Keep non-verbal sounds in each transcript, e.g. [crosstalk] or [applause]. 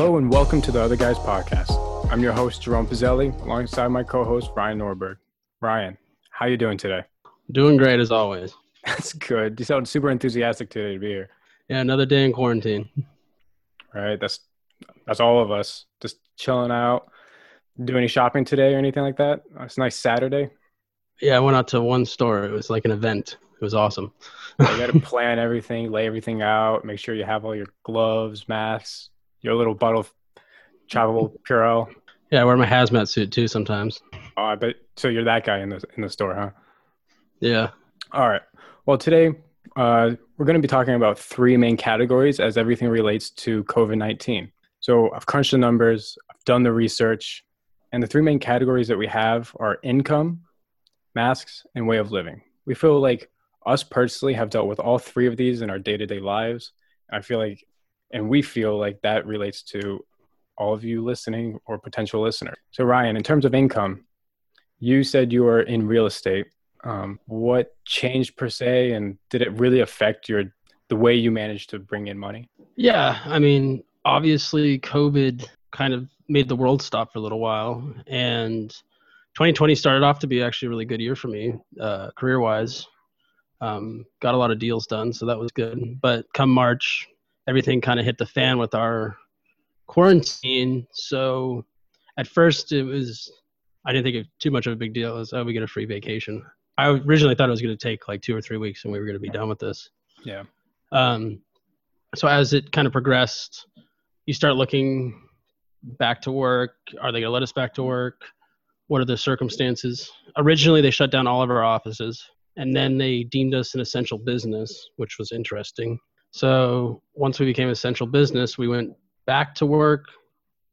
Hello and welcome to the Other Guys podcast. I'm your host Jerome Pizzelli, alongside my co-host Ryan Norberg. Ryan, how you doing today? Doing great as always. [laughs] That's good. You sound super enthusiastic today to be here. Yeah, another day in quarantine. All right, that's that's all of us. Just chilling out. Do any shopping today or anything like that? It's a nice Saturday. Yeah, I went out to one store. It was like an event. It was awesome. you got to [laughs] plan everything, lay everything out, make sure you have all your gloves, masks, your little bottle of travel Purell. Yeah, I wear my hazmat suit too sometimes. Oh, I bet. So you're that guy in the in the store, huh? Yeah. All right. Well, today uh, we're going to be talking about three main categories as everything relates to COVID nineteen. So I've crunched the numbers, I've done the research, and the three main categories that we have are income, masks, and way of living. We feel like us personally have dealt with all three of these in our day to day lives. I feel like and we feel like that relates to all of you listening or potential listeners. So, Ryan, in terms of income, you said you were in real estate. Um, what changed per se, and did it really affect your the way you managed to bring in money? Yeah, I mean, obviously, COVID kind of made the world stop for a little while, and 2020 started off to be actually a really good year for me, uh, career wise. Um, got a lot of deals done, so that was good. But come March, everything kind of hit the fan with our quarantine. So at first it was, I didn't think it was too much of a big deal. Was, oh, we get a free vacation. I originally thought it was going to take like two or three weeks and we were going to be done with this. Yeah. Um, so as it kind of progressed, you start looking back to work. Are they going to let us back to work? What are the circumstances? Originally, they shut down all of our offices, and then they deemed us an essential business, which was interesting. So once we became essential business, we went back to work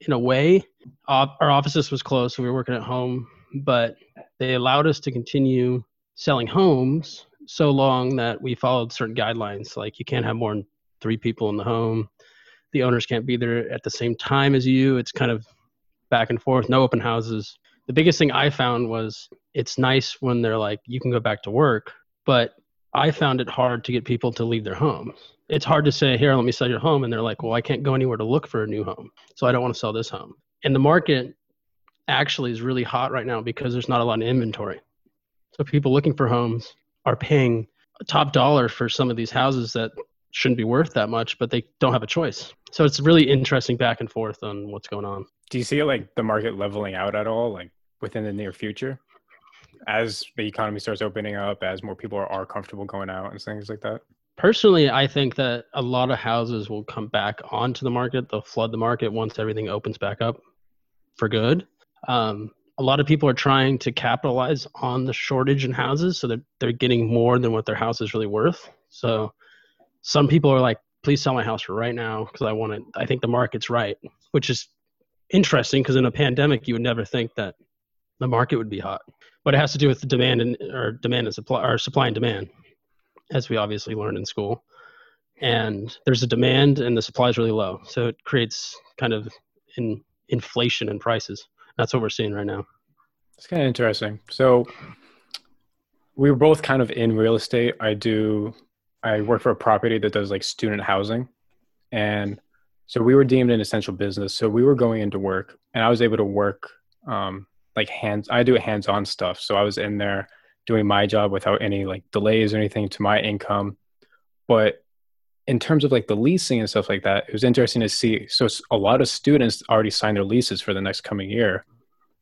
in a way. Our offices was closed, so we were working at home, but they allowed us to continue selling homes so long that we followed certain guidelines. Like you can't have more than three people in the home. The owners can't be there at the same time as you. It's kind of back and forth, no open houses. The biggest thing I found was it's nice when they're like, you can go back to work, but I found it hard to get people to leave their homes it's hard to say here let me sell your home and they're like well i can't go anywhere to look for a new home so i don't want to sell this home. And the market actually is really hot right now because there's not a lot of inventory. So people looking for homes are paying top dollar for some of these houses that shouldn't be worth that much but they don't have a choice. So it's really interesting back and forth on what's going on. Do you see like the market leveling out at all like within the near future as the economy starts opening up as more people are, are comfortable going out and things like that Personally, I think that a lot of houses will come back onto the market. They'll flood the market once everything opens back up for good. Um, a lot of people are trying to capitalize on the shortage in houses so that they're getting more than what their house is really worth. So some people are like, please sell my house right now because I want to, I think the market's right, which is interesting because in a pandemic, you would never think that the market would be hot. But it has to do with the demand and or demand and supply or supply and demand as we obviously learned in school. And there's a demand and the supply is really low. So it creates kind of in inflation in prices. That's what we're seeing right now. It's kind of interesting. So we were both kind of in real estate. I do, I work for a property that does like student housing. And so we were deemed an essential business. So we were going into work and I was able to work um, like hands, I do hands on stuff. So I was in there doing my job without any like delays or anything to my income. But in terms of like the leasing and stuff like that, it was interesting to see. So a lot of students already signed their leases for the next coming year,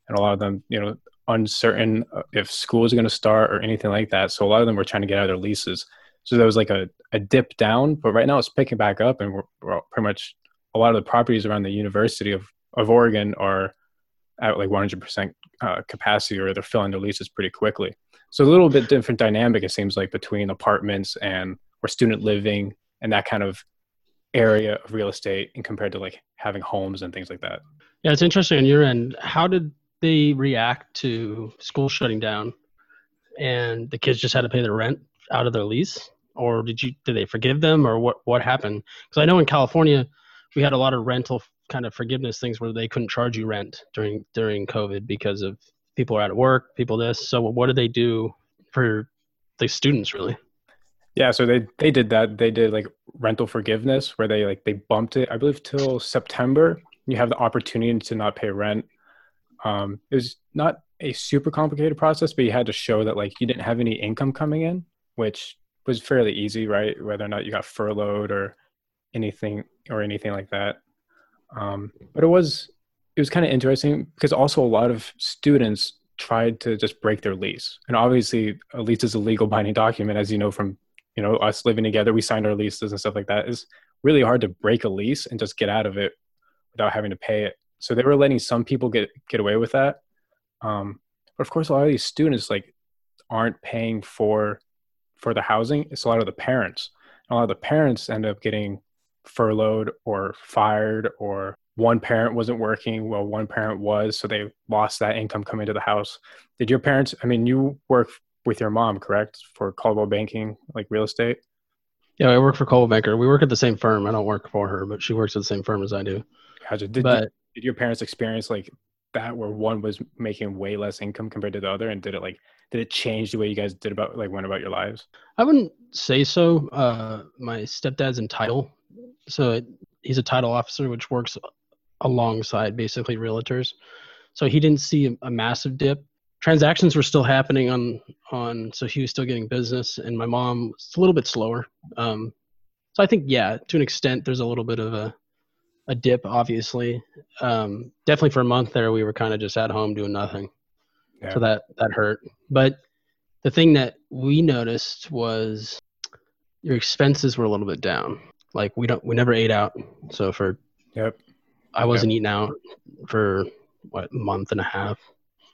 and a lot of them, you know, uncertain uh, if school is going to start or anything like that. So a lot of them were trying to get out of their leases. So there was like a, a dip down, but right now it's picking back up, and we're, we're pretty much a lot of the properties around the University of, of Oregon are at like 100% uh, capacity, or they're filling their leases pretty quickly. So a little bit different dynamic, it seems like, between apartments and or student living and that kind of area of real estate, and compared to like having homes and things like that. Yeah, it's interesting on your end. How did they react to school shutting down, and the kids just had to pay their rent out of their lease, or did you did they forgive them, or what what happened? Because I know in California we had a lot of rental kind of forgiveness things where they couldn't charge you rent during during COVID because of people are out of work, people this. So what do they do for the students really? Yeah, so they they did that. They did like rental forgiveness where they like they bumped it, I believe, till September, you have the opportunity to not pay rent. Um, it was not a super complicated process, but you had to show that like you didn't have any income coming in, which was fairly easy, right? Whether or not you got furloughed or anything or anything like that. Um, but it was it was kind of interesting because also a lot of students tried to just break their lease, and obviously a lease is a legal binding document, as you know from you know us living together. We signed our leases and stuff like that. It's really hard to break a lease and just get out of it without having to pay it. So they were letting some people get get away with that. Um, but of course, a lot of these students like aren't paying for for the housing. It's a lot of the parents. And a lot of the parents end up getting furloughed or fired or one parent wasn't working well one parent was so they lost that income coming to the house. Did your parents i mean you work with your mom correct for Coldwell banking like real estate? Yeah i work for Coldwell banker. We work at the same firm. I don't work for her but she works at the same firm as i do. Gotcha. Did, but, did, did your parents experience like that where one was making way less income compared to the other and did it like did it change the way you guys did about like went about your lives? I wouldn't say so. Uh my stepdad's in title so it, he's a title officer which works alongside basically realtors so he didn't see a, a massive dip transactions were still happening on on so he was still getting business and my mom was a little bit slower um so i think yeah to an extent there's a little bit of a a dip, obviously. Um, definitely for a month there, we were kind of just at home doing nothing. Yeah. So that that hurt. But the thing that we noticed was your expenses were a little bit down. Like we don't we never ate out. So for yep, I wasn't yep. eating out for what month and a half.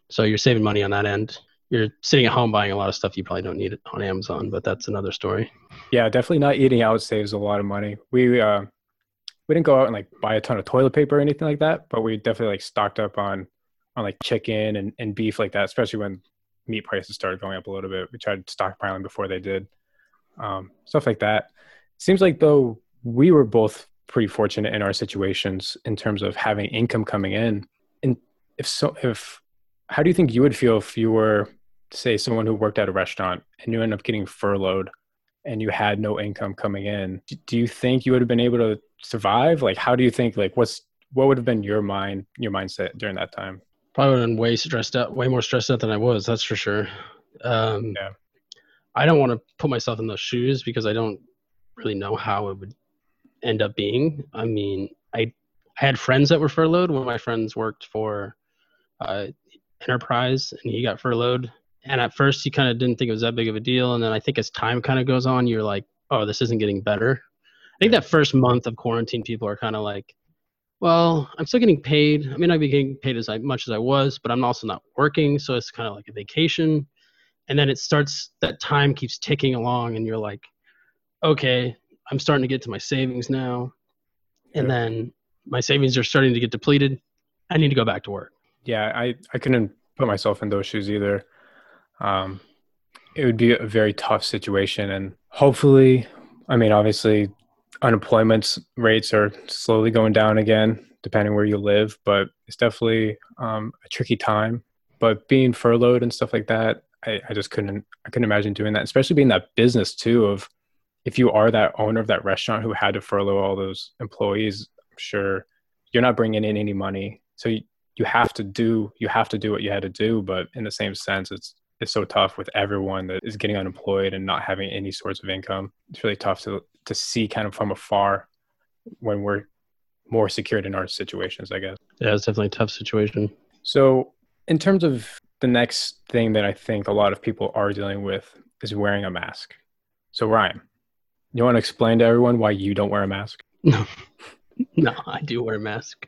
So you're saving money on that end. You're sitting at home buying a lot of stuff you probably don't need it on Amazon, but that's another story. Yeah, definitely not eating out saves a lot of money. We uh, we didn't go out and like buy a ton of toilet paper or anything like that, but we definitely like stocked up on on like chicken and, and beef like that, especially when meat prices started going up a little bit. We tried stockpiling before they did. Um, stuff like that. Seems like though we were both pretty fortunate in our situations in terms of having income coming in. And if so, if how do you think you would feel if you were, say, someone who worked at a restaurant and you end up getting furloughed and you had no income coming in? Do you think you would have been able to survive? Like, how do you think? Like, what's what would have been your mind, your mindset during that time? Probably would have been way stressed out, way more stressed out than I was. That's for sure. Um, yeah. I don't want to put myself in those shoes because I don't really know how it would end up being. I mean, I I had friends that were furloughed. One of my friends worked for uh, Enterprise, and he got furloughed. And at first, he kind of didn't think it was that big of a deal. And then I think as time kind of goes on, you're like, oh, this isn't getting better I think that first month of quarantine, people are kind of like, well, I'm still getting paid. I may not be getting paid as much as I was, but I'm also not working. So it's kind of like a vacation. And then it starts, that time keeps ticking along, and you're like, okay, I'm starting to get to my savings now. And yeah. then my savings are starting to get depleted. I need to go back to work. Yeah, I, I couldn't put myself in those shoes either. Um, it would be a very tough situation. And hopefully, I mean, obviously, unemployment rates are slowly going down again, depending where you live. But it's definitely um, a tricky time. But being furloughed and stuff like that, I, I just couldn't. I couldn't imagine doing that, especially being that business too. Of if you are that owner of that restaurant who had to furlough all those employees, I'm sure you're not bringing in any money. So you, you have to do you have to do what you had to do. But in the same sense, it's it's so tough with everyone that is getting unemployed and not having any sorts of income. It's really tough to to see kind of from afar when we're more secured in our situations, I guess. Yeah, it's definitely a tough situation. So, in terms of the next thing that I think a lot of people are dealing with is wearing a mask. So, Ryan, you want to explain to everyone why you don't wear a mask? [laughs] No, no, I do wear a mask.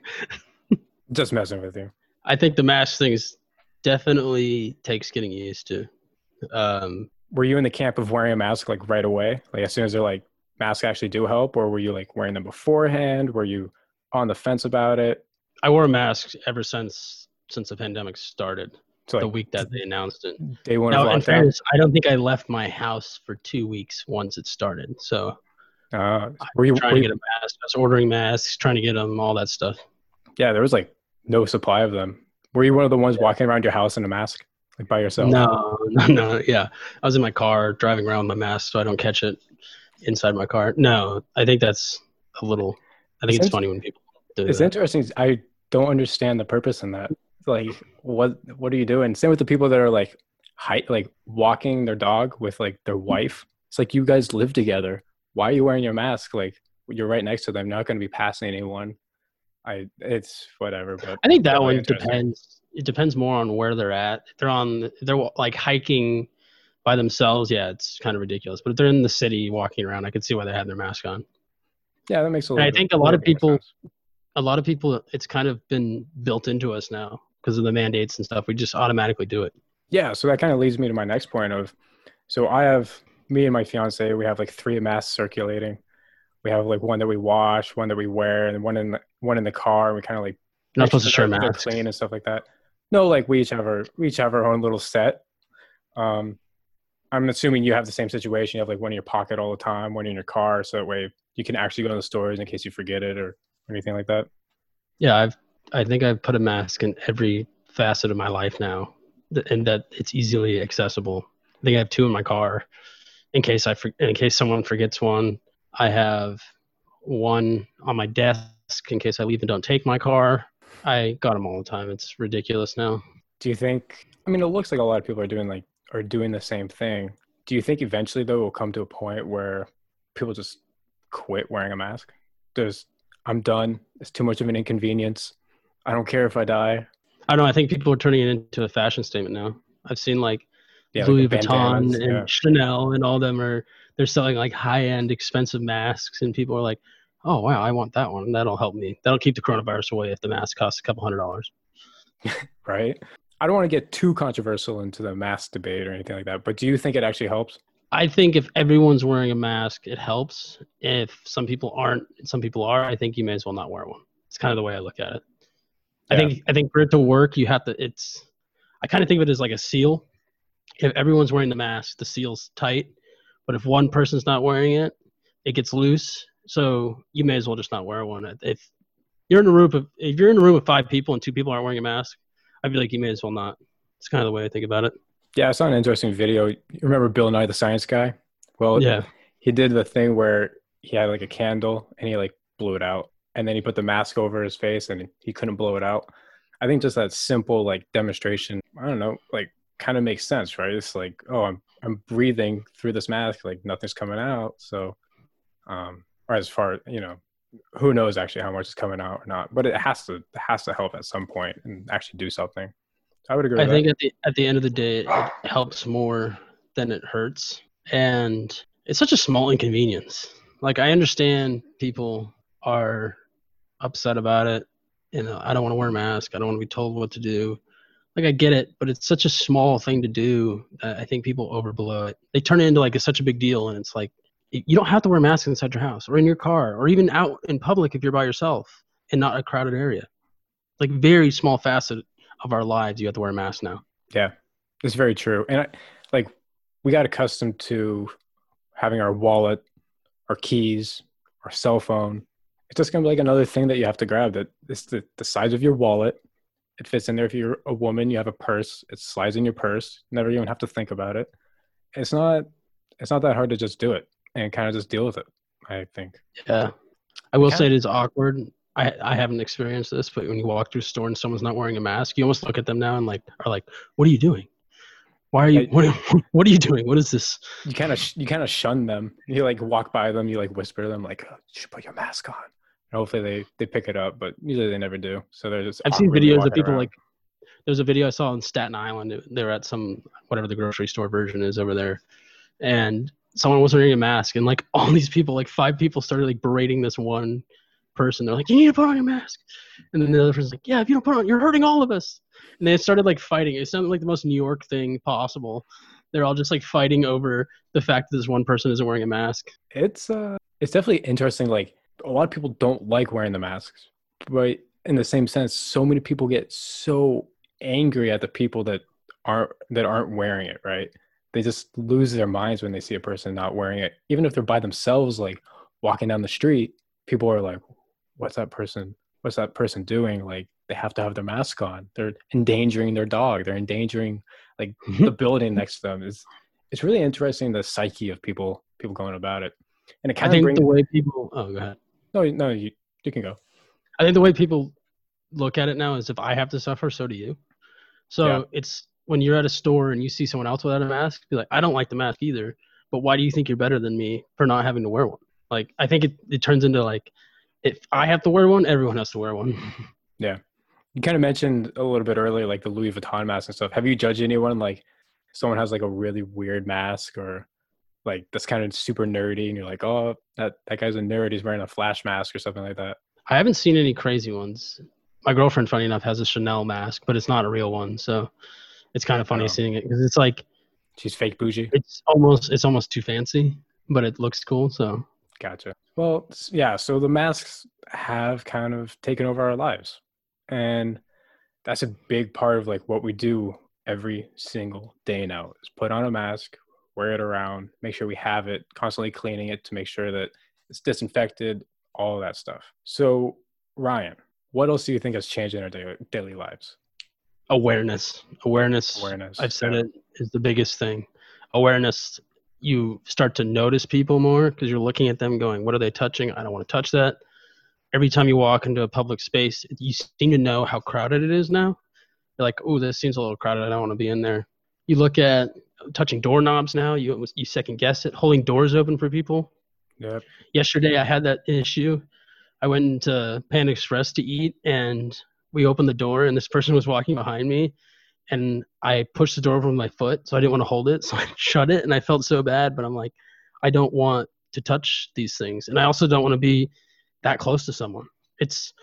[laughs] Just messing with you. I think the mask thing is definitely takes getting used to. Um, were you in the camp of wearing a mask like right away? Like as soon as they're like masks actually do help, or were you like wearing them beforehand? Were you on the fence about it? I wore a mask ever since since the pandemic started. So like, the week that they announced it. Day one now, in fairness, I don't think I left my house for two weeks once it started. So uh, were you trying were to get a mask? I was ordering masks, trying to get them, all that stuff. Yeah, there was like no supply of them. Were you one of the ones walking around your house in a mask, like by yourself? No, [laughs] no, no. Yeah, I was in my car driving around with my mask so I don't catch it inside my car. No, I think that's a little. I think it's funny when people. do It's that. interesting. I don't understand the purpose in that. Like, what what are you doing? Same with the people that are like, height like walking their dog with like their wife. It's like you guys live together. Why are you wearing your mask? Like you're right next to them. Not going to be passing anyone. I it's whatever. But I think that one depends. It depends more on where they're at. If they're on, they're like hiking by themselves. Yeah, it's kind of ridiculous. But if they're in the city walking around, I could see why they have their mask on. yeah, that makes a little. I think a lot of little bit more people- sense. A lot of people, it's kind of been built into us now because of the mandates and stuff. We just automatically do it. Yeah, so that kind of leads me to my next point of so I have me and my fiance, we have like three masks circulating. We have like one that we wash, one that we wear, and one in the one in the car. And we kind of like not supposed to share masks. clean and stuff like that. No, like we each have our we each have our own little set. Um I'm assuming you have the same situation. You have like one in your pocket all the time, one in your car, so that way you can actually go to the stores in case you forget it or anything like that. Yeah, I've I think I've put a mask in every facet of my life now, and that it's easily accessible. I think I have two in my car, in case I in case someone forgets one. I have one on my desk in case I leave and don't take my car. I got them all the time. It's ridiculous now. Do you think? I mean, it looks like a lot of people are doing like are doing the same thing. Do you think eventually though we'll come to a point where people just quit wearing a mask? There's, I'm done. It's too much of an inconvenience. I don't care if I die. I don't know. I think people are turning it into a fashion statement now. I've seen like Yeah, Louis like Vuitton and yeah. Chanel and all them are they're selling like high end expensive masks and people are like, Oh wow, I want that one. That'll help me. That'll keep the coronavirus away if the mask costs a couple hundred dollars. [laughs] right? I don't want to get too controversial into the mask debate or anything like that, but do you think it actually helps? I think if everyone's wearing a mask, it helps. If some people aren't, some people are, I think you may as well not wear one. It's kind of the way I look at it. I Yeah. think I think for it to work, you have to it's I kind of think of it as like a seal. If everyone's wearing the mask, the seal's tight. But if one person's not wearing it, it gets loose. So you may as well just not wear one. If you're in a room of if you're in a room with five people and two people aren't wearing a mask, I feel like you may as well not. It's kind of the way I think about it. Yeah, I saw an interesting video. You remember Bill Nye the Science Guy? Well, Yeah. he did the thing where he had like a candle and he like blew it out and then he put the mask over his face and he couldn't blow it out. I think just that simple like demonstration i don't know like kind of makes sense right? It's like oh i'm i'm breathing through this mask like nothing's coming out. So um or as far you know who knows actually how much is coming out or not but it has to it has to help at some point and actually do something. I would agree I think that. at the at the end of the day, it helps more than it hurts, and it's such a small inconvenience. Like I understand people are upset about it. You know, I don't want to wear a mask. I don't want to be told what to do. Like I get it, but it's such a small thing to do I think people overblow it. They turn it into like it's such a big deal, and it's like you don't have to wear a mask inside your house or in your car or even out in public if you're by yourself and not a crowded area. Like very small facet of our lives, you have to wear a mask now. Yeah, it's very true. And I, like, we got accustomed to having our wallet, our keys, our cell phone. It's just gonna be like another thing that you have to grab. That it's the, the size of your wallet. It fits in there. If you're a woman, you have a purse. It slides in your purse. Never even have to think about it. It's not. It's not that hard to just do it and kind of just deal with it. I think. Yeah. I will Okay. say it is awkward. I, I haven't experienced this, but when you walk through a store and someone's not wearing a mask, you almost look at them now and like are like, "What are you doing? Why are you? Yeah. What, [laughs] what are you doing? What is this?" You kind of you kind of shun them. You like walk by them. You like whisper to them like, oh, "You should put your mask on." Hopefully they they pick it up, but usually they never do. So they're just. I've seen videos of people around. like there's a video I saw on Staten Island. they're at some whatever the grocery store version is over there, and someone was wearing a mask, and like [laughs] all these people, like five people, started like berating this one person. They're like, "You need to put on your mask," and then the other person's like, "Yeah, if you don't put on, you're hurting all of us." And they started like fighting. It sounded like the most New York thing possible. They're all just like fighting over the fact that this one person isn't wearing a mask. it's uh it's definitely interesting like a lot of people don't like wearing the masks but in the same sense so many people get so angry at the people that aren't that aren't wearing it right? They just lose their minds when they see a person not wearing it. Even if they're by themselves like walking down the street people are like what's that person what's that person doing? Like they have to have their mask on. They're endangering their dog. They're endangering like mm-hmm. the building next to them. Is it's really interesting the psyche of people people going about it. And it I kind of think brings the way people. Oh, go ahead. No no you, you can go I think the way people look at it now is if I have to suffer, so do you. So Yeah. it's when you're at a store and you see someone else without a mask, be like, I don't like the mask either, but why do you think you're better than me for not having to wear one? Like, I think it, it turns into like, if I have to wear one, everyone has to wear one. [laughs] Yeah. You kind of mentioned a little bit earlier, like the Louis Vuitton mask and stuff. Have you judged anyone like someone has like a really weird mask or like that's kind of super nerdy, and you're like, oh, that that guy's a nerd. He's wearing a flash mask or something like that. I haven't seen any crazy ones. My girlfriend, funny enough, has a Chanel mask, but it's not a real one. So it's kind of funny Oh. seeing it because it's like, She's fake bougie. it's almost, it's almost too fancy, but it looks cool. So Gotcha. Well, yeah. So the masks have kind of taken over our lives, and that's a big part of like what we do every single day now is put on a mask, wear it around, make sure we have it, constantly cleaning it to make sure that it's disinfected, all of that stuff. So, Ryan, what else do you think has changed in our daily, daily lives? awareness, awareness, Awareness. I've said yeah. it is the biggest thing. Awareness, you start to notice people more because you're looking at them going, what are they touching? I don't want to touch that. Every time you walk into a public space, you seem to know how crowded it is now. You're like, oh, this seems a little crowded. I don't want to be in there. You look at touching doorknobs now. You you second guess it. Holding doors open for people. Yep. Yesterday, I had that issue. I went into Panda Express to eat, and we opened the door, and this person was walking behind me, and I pushed the door over with my foot, so I didn't want to hold it, so [laughs] I shut it, and I felt so bad. But I'm like, I don't want to touch these things, and I also don't want to be that close to someone. It's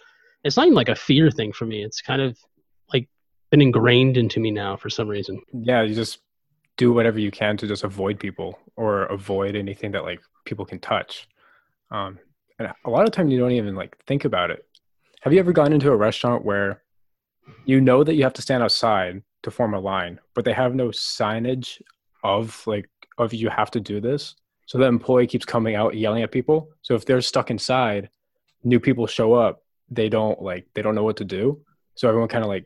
it's not even like a fear thing for me. It's kind of like been ingrained into me now for some reason. Yeah. You just do whatever you can to just avoid people or avoid anything that like people can touch. Um, and a lot of times you don't even like think about it. Have you ever gone into a restaurant where you know that you have to stand outside to form a line, but they have no signage of like of you have to do this? So the employee keeps coming out yelling at people. So if they're stuck inside, new people show up, they don't like they don't know what to do. So everyone kind of like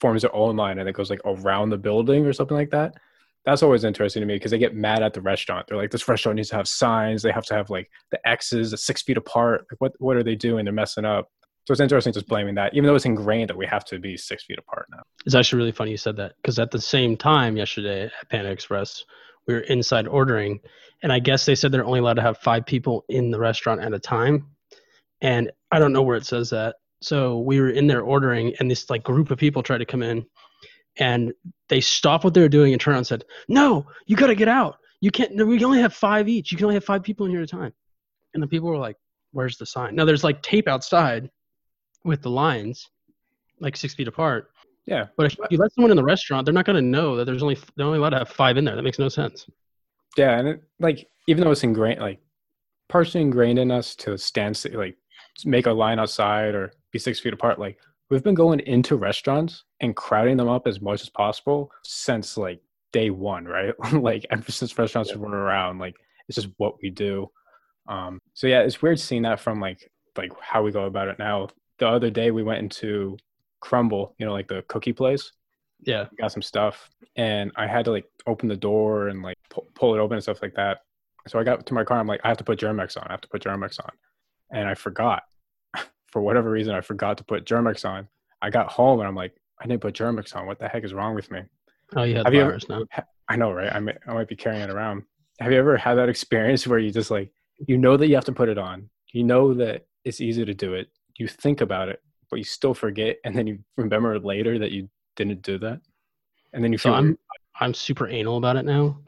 forms their own line and it goes like around the building or something like that. That's always interesting to me because they get mad at the restaurant. They're like, this restaurant needs to have signs. They have to have like the X's six feet apart. Like, what what are they doing? They're messing up. So it's interesting just blaming that, even though it's ingrained that we have to be six feet apart now. It's actually really funny you said that because at the same time yesterday at Panda Express, we were inside ordering, and I guess they said they're only allowed to have five people in the restaurant at a time, and I don't know where it says that. So we were in there ordering, and this like group of people tried to come in, and they stopped what they were doing and turned around and said, "No, you got to get out. You can't. No, we can only have five each. You can only have five people in here at a time." And the people were like, "Where's the sign?" Now there's like tape outside with the lines, like six feet apart. Yeah, But if you let someone in the restaurant, they're not going to know that there's only they're only allowed to have five in there. That makes no sense. yeah, and it, like even though it's ingrained, like partially ingrained in us to stand like make a line outside or be six feet apart. Like we've been going into restaurants and crowding them up as much as possible since like day one, right? [laughs] like ever since restaurants have run around, like it's just what we do. Um, so yeah, it's weird seeing that from like like how we go about it now. The other day we went into Crumbl, you know, like the cookie place Yeah, got some stuff and I had to like open the door and like pu- pull it open and stuff like that. So I got to my car. I'm like, I have to put Germ-X on. I have to put Germ-X on. And I forgot. For whatever reason, I forgot to put Germ-X on. I got home and I'm like, I didn't put Germ-X on. What the heck is wrong with me? oh, you had Have the you ever- now. I know, right? I, may, I might be carrying it around. Have you ever had that experience where you just like, you know that you have to put it on, you know that it's easy to do it, you think about it, but you still forget, and then you remember later that you didn't do that, and then you So feel I'm I'm super anal about it now.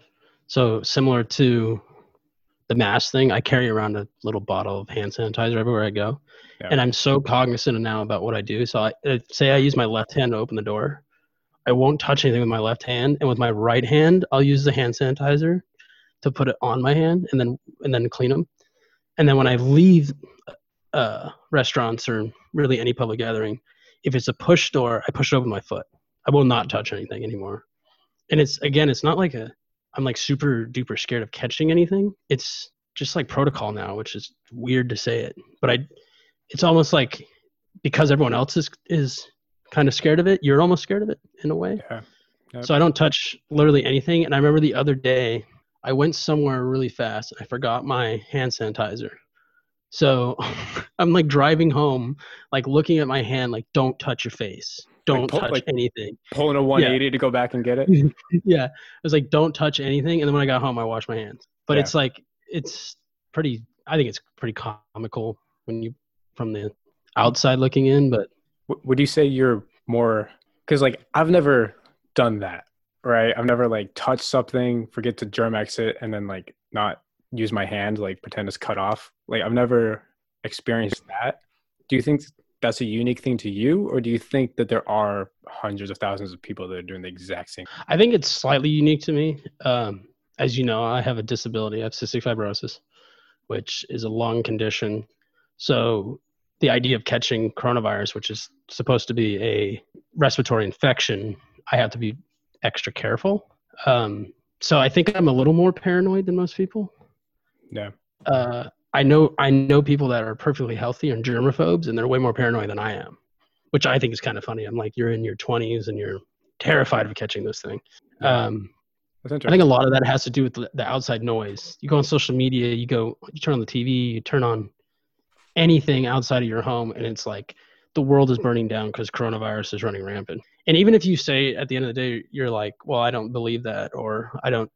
So similar to the mask thing, I carry around a little bottle of hand sanitizer everywhere I go, Yeah. and I'm so cognizant now about what I do. So I uh, say I use my left hand to open the door. I won't touch anything with my left hand, and with my right hand, I'll use the hand sanitizer to put it on my hand and then and then clean them. And then when I leave uh, restaurants or really any public gathering, if it's a push door, I push it over my foot. I will not touch anything anymore. And it's again, it's not like a I'm like super duper scared of catching anything. It's just like protocol now, which is weird to say it, but I it's almost like because everyone else is is kind of scared of it, you're almost scared of it in a way. Yeah. Yep. So I don't touch literally anything. And I remember the other day I went somewhere really fast. I forgot my hand sanitizer. So [laughs] I'm like driving home, like looking at my hand, like don't touch your face, don't pull- touch like- anything. Pulling a 180 to go back and get it. [laughs] yeah, I was like don't touch anything, and then when I got home, I washed my hands. But Yeah. it's like it's pretty. I think it's pretty comical when you from the outside looking in, but would you say you're more because like i've never done that right i've never like touched something forget to germ exit, and then like not use my hand like pretend it's cut off like i've never experienced that do you think that's a unique thing to you or do you think that there are hundreds of thousands of people that are doing the exact same I think it's slightly unique to me. Um, as you know, I have a disability. I have cystic fibrosis, which is a lung condition. So the idea of catching coronavirus, which is supposed to be a respiratory infection, I have to be extra careful. Um, so I think I'm a little more paranoid than most people. yeah Uh, I know I know people that are perfectly healthy and germaphobes, and they're way more paranoid than I am, which I think is kind of funny. I'm like, you're in your 20s and you're terrified of catching this thing. Um, I think a lot of that has to do with the, the outside noise. You go on social media, you go, you turn on the TV, you turn on anything outside of your home, and it's like the world is burning down because coronavirus is running rampant. And even if you say at the end of the day, you're like, well, I don't believe that, or I don't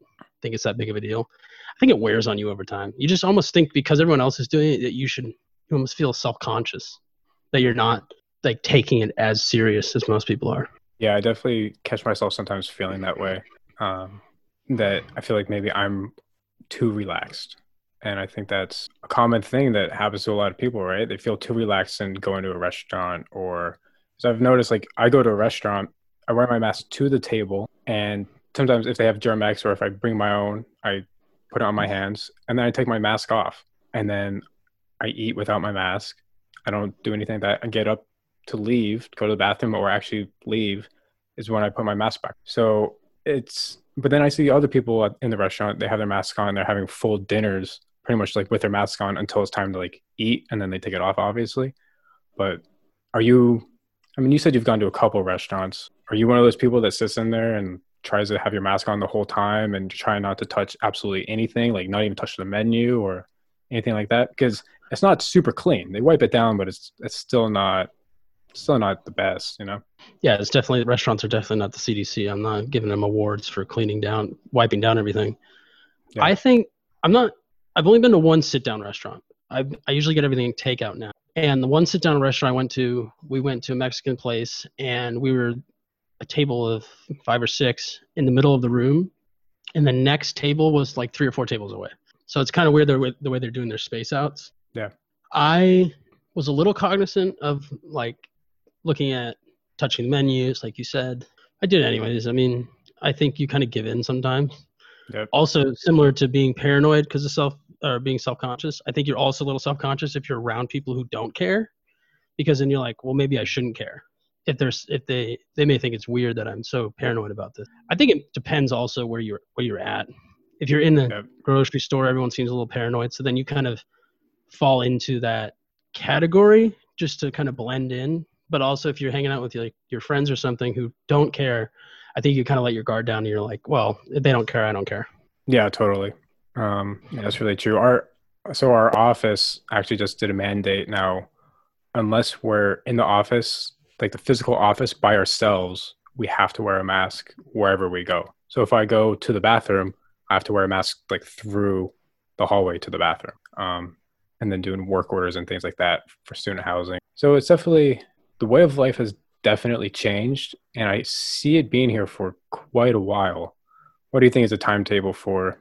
think it's that big of a deal. I think it wears on you over time. You just almost think because everyone else is doing it that you should. You almost feel self conscious that you're not like taking it as serious as most people are. Yeah, I definitely catch myself sometimes feeling that way. Um, that I feel like maybe I'm too relaxed. And I think that's a common thing that happens to a lot of people, right? They feel too relaxed and go into a restaurant or so I've noticed like I go to a restaurant, I wear my mask to the table and sometimes if they have Germ-X or if I bring my own, I put it on my mm-hmm. hands and then I take my mask off and then I eat without my mask. I don't do anything that I get up to leave, go to the bathroom or actually leave is when I put my mask back. So it's, but then I see other people in the restaurant, they have their mask on, they're having full dinners pretty much like with their mask on until it's time to like eat and then they take it off, obviously. But are you, I mean, you said you've gone to a couple restaurants. Are you one of those people that sits in there and tries to have your mask on the whole time and try not to touch absolutely anything, like not even touch the menu or anything like that? Because it's not super clean. They wipe it down, but it's it's still not still not the best, you know. Yeah, it's definitely restaurants are definitely not the CDC. I'm not giving them awards for cleaning down, wiping down everything. Yeah. I think I'm not. I've only been to one sit down restaurant. I I usually get everything takeout now. And the one sit down restaurant I went to, we went to a Mexican place, and we were a table of five or six in the middle of the room, and the next table was like three or four tables away. So it's kind of weird the way, the way they're doing their space outs. Yeah. I was a little cognizant of like looking at touching the menus, like you said. I did it anyways. I mean, I think you kind of give in sometimes. Yep. Also, similar to being paranoid because of self or being self conscious, I think you're also a little self conscious if you're around people who don't care, because then you're like, well, maybe I shouldn't care. If there's if they they may think it's weird that I'm so paranoid about this. I think it depends also where you're where you're at. If you're in the Yep. grocery store, everyone seems a little paranoid, so then you kind of fall into that category just to kind of blend in. But also, if you're hanging out with your, like your friends or something who don't care, I think you kind of let your guard down and you're like, well, if they don't care, I don't care. Yeah, totally. Um, yeah, that's really true. Our so our office actually just did a mandate now. Unless we're in the office, like the physical office by ourselves, we have to wear a mask wherever we go. So if I go to the bathroom, I have to wear a mask like through the hallway to the bathroom. Um, and then doing work orders and things like that for student housing. So it's definitely the way of life has definitely changed, and I see it being here for quite a while. What do you think is a timetable for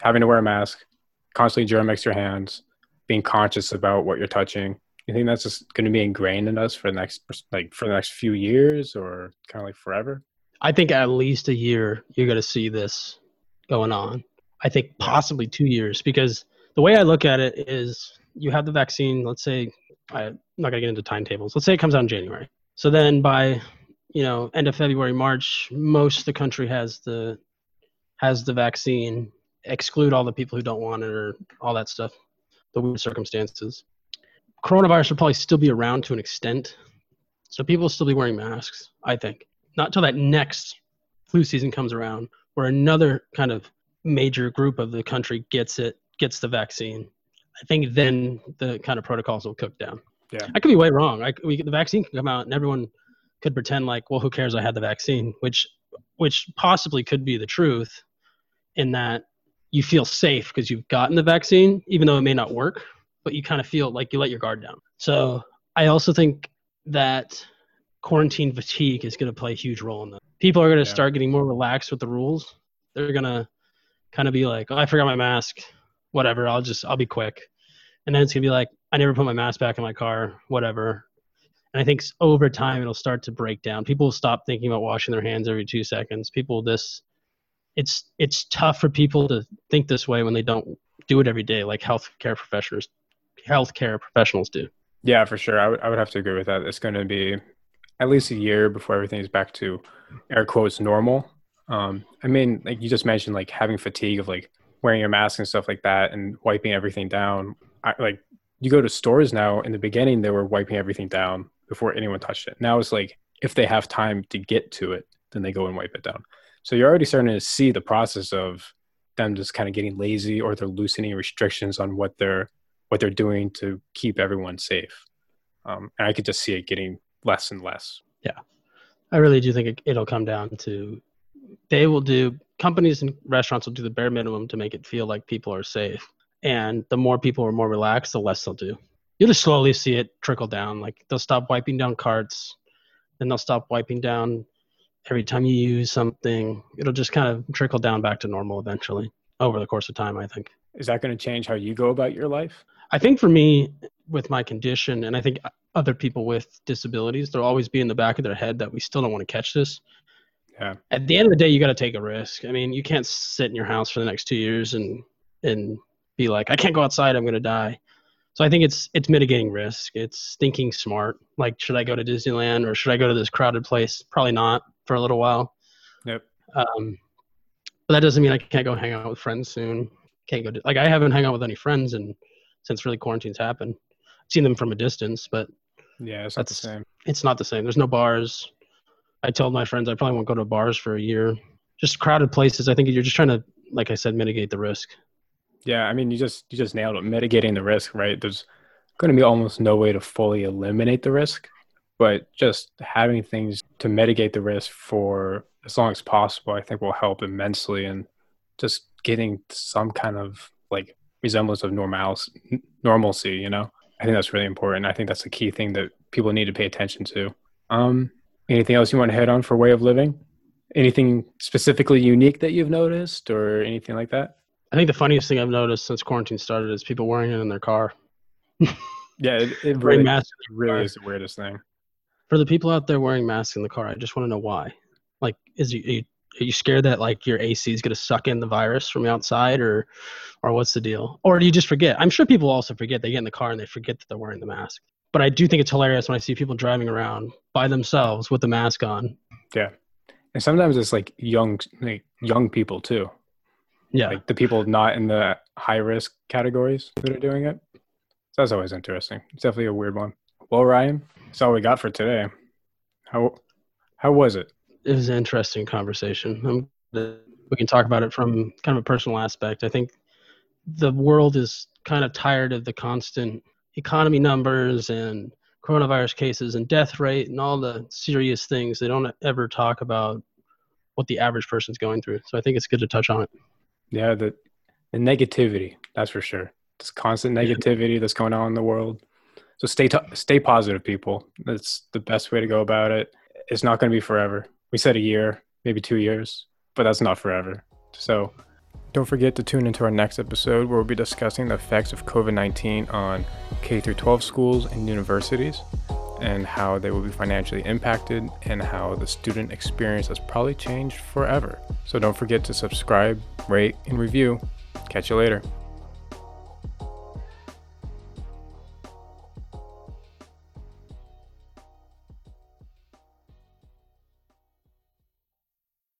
having to wear a mask, constantly germ-mix your hands, being conscious about what you're touching? You think that's just going to be ingrained in us for the next like for the next few years, or kind of like forever? I think at least a year you're going to see this going on. I think possibly two years because the way I look at it is you have the vaccine. Let's say I'm not going to get into timetables. Let's say it comes out in January. So then by you know end of February, March, most of the country has the has the vaccine. Exclude all the people who don't want it or all that stuff. The weird circumstances. Coronavirus will probably still be around to an extent, so people will still be wearing masks. I think not till that next flu season comes around where another kind of major group of the country gets it gets the vaccine I think then the kind of protocols will cook down. Yeah. I could be way wrong. I, we, the vaccine can come out and everyone could pretend like, well, who cares? I had the vaccine, which, which possibly could be the truth in that you feel safe because you've gotten the vaccine, even though it may not work, but you kind of feel like you let your guard down. So I also think that quarantine fatigue is going to play a huge role in that. People are going to Yeah. start getting more relaxed with the rules. They're going to kind of be like, oh, I forgot my mask. Whatever. I'll just, I'll be quick. And then it's going to be like, I never put my mask back in my car. Whatever. And I think over time it'll start to break down. People will stop thinking about washing their hands every two seconds. People this, it's it's tough for people to think this way when they don't do it every day, like healthcare professionals, healthcare professionals do. Yeah, for sure. I would I would have to agree with that. It's going to be at least a year before everything is back to air quotes normal. Um, I mean, like you just mentioned, like having fatigue of like wearing your mask and stuff like that, and wiping everything down. I, like you go to stores now. In the beginning, they were wiping everything down before anyone touched it. Now it's like if they have time to get to it, then they go and wipe it down. So you're already starting to see the process of them just kind of getting lazy, or they're loosening restrictions on what they're what they're doing to keep everyone safe. Um, and I could just see it getting less and less. Yeah, I really do think it, it'll come down to they will do companies and restaurants will do the bare minimum to make it feel like people are safe. And the more people are more relaxed, the less they'll do. You'll just slowly see it trickle down. Like they'll stop wiping down carts, then they'll stop wiping down every time you use something. It'll just kind of trickle down back to normal eventually over the course of time, I think. Is that going to change how you go about your life? I think for me, with my condition, and I think other people with disabilities, there'll always be in the back of their head that we still don't want to catch this. Yeah. At the end of the day, you got to take a risk. I mean, you can't sit in your house for the next two years and and be like, I can't go outside, I'm going to die. So I think it's it's mitigating risk. It's thinking smart. Like, should I go to Disneyland or should I go to this crowded place? Probably not for a little while. Yep. Um, but that doesn't mean I can't go hang out with friends soon. Can't go to, like I haven't hung out with any friends and since really quarantine's happened. I've seen them from a distance, but Yeah, it's not the same. it's not the same. There's no bars. I told my friends I probably won't go to bars for a year. Just crowded places. I think you're just trying to, like I said, mitigate the risk. Yeah, I mean, you just you just nailed it. Mitigating the risk, right? There's going to be almost no way to fully eliminate the risk, but just having things to mitigate the risk for as long as possible, I think will help immensely. And just getting some kind of like resemblance of normal normalcy, you know, I think that's really important. I think that's the key thing that people need to pay attention to. Um, anything else you want to hit on for way of living? Anything specifically unique that you've noticed, or anything like that? I think the funniest thing I've noticed since quarantine started is people wearing it in their car. [laughs] Yeah, it, it really, masks. it really is the weirdest thing. For the people out there wearing masks in the car, I just want to know why. Like, is you, are you, are you scared that like your AC is going to suck in the virus from outside, or, or what's the deal? Or do you just forget? I'm sure people also forget. They get in the car and they forget that they're wearing the mask. But I do think it's hilarious when I see people driving around by themselves with the mask on. Yeah, and sometimes it's like young, like young people too, Yeah, like the people not in the high risk categories that are doing it. So that's always interesting. It's definitely a weird one. Well, Ryan, that's all we got for today. How how was it? It was an interesting conversation. Um, the- we can talk about it from kind of a personal aspect. I think the world is kind of tired of the constant economy numbers and coronavirus cases and death rate and all the serious things. They don't ever talk about what the average person's going through. So I think it's good to touch on it. Yeah, the the negativity. That's for sure. This constant Yeah. negativity that's going on in the world. So stay t- stay positive, people. That's the best way to go about it. It's not going to be forever. We said a year, maybe two years, but that's not forever. So don't forget to tune into our next episode where we'll be discussing the effects of COVID 19 on K through 12 schools and universities and how they will be financially impacted and how the student experience has probably changed forever. So don't forget to subscribe, rate, and review. Catch you later.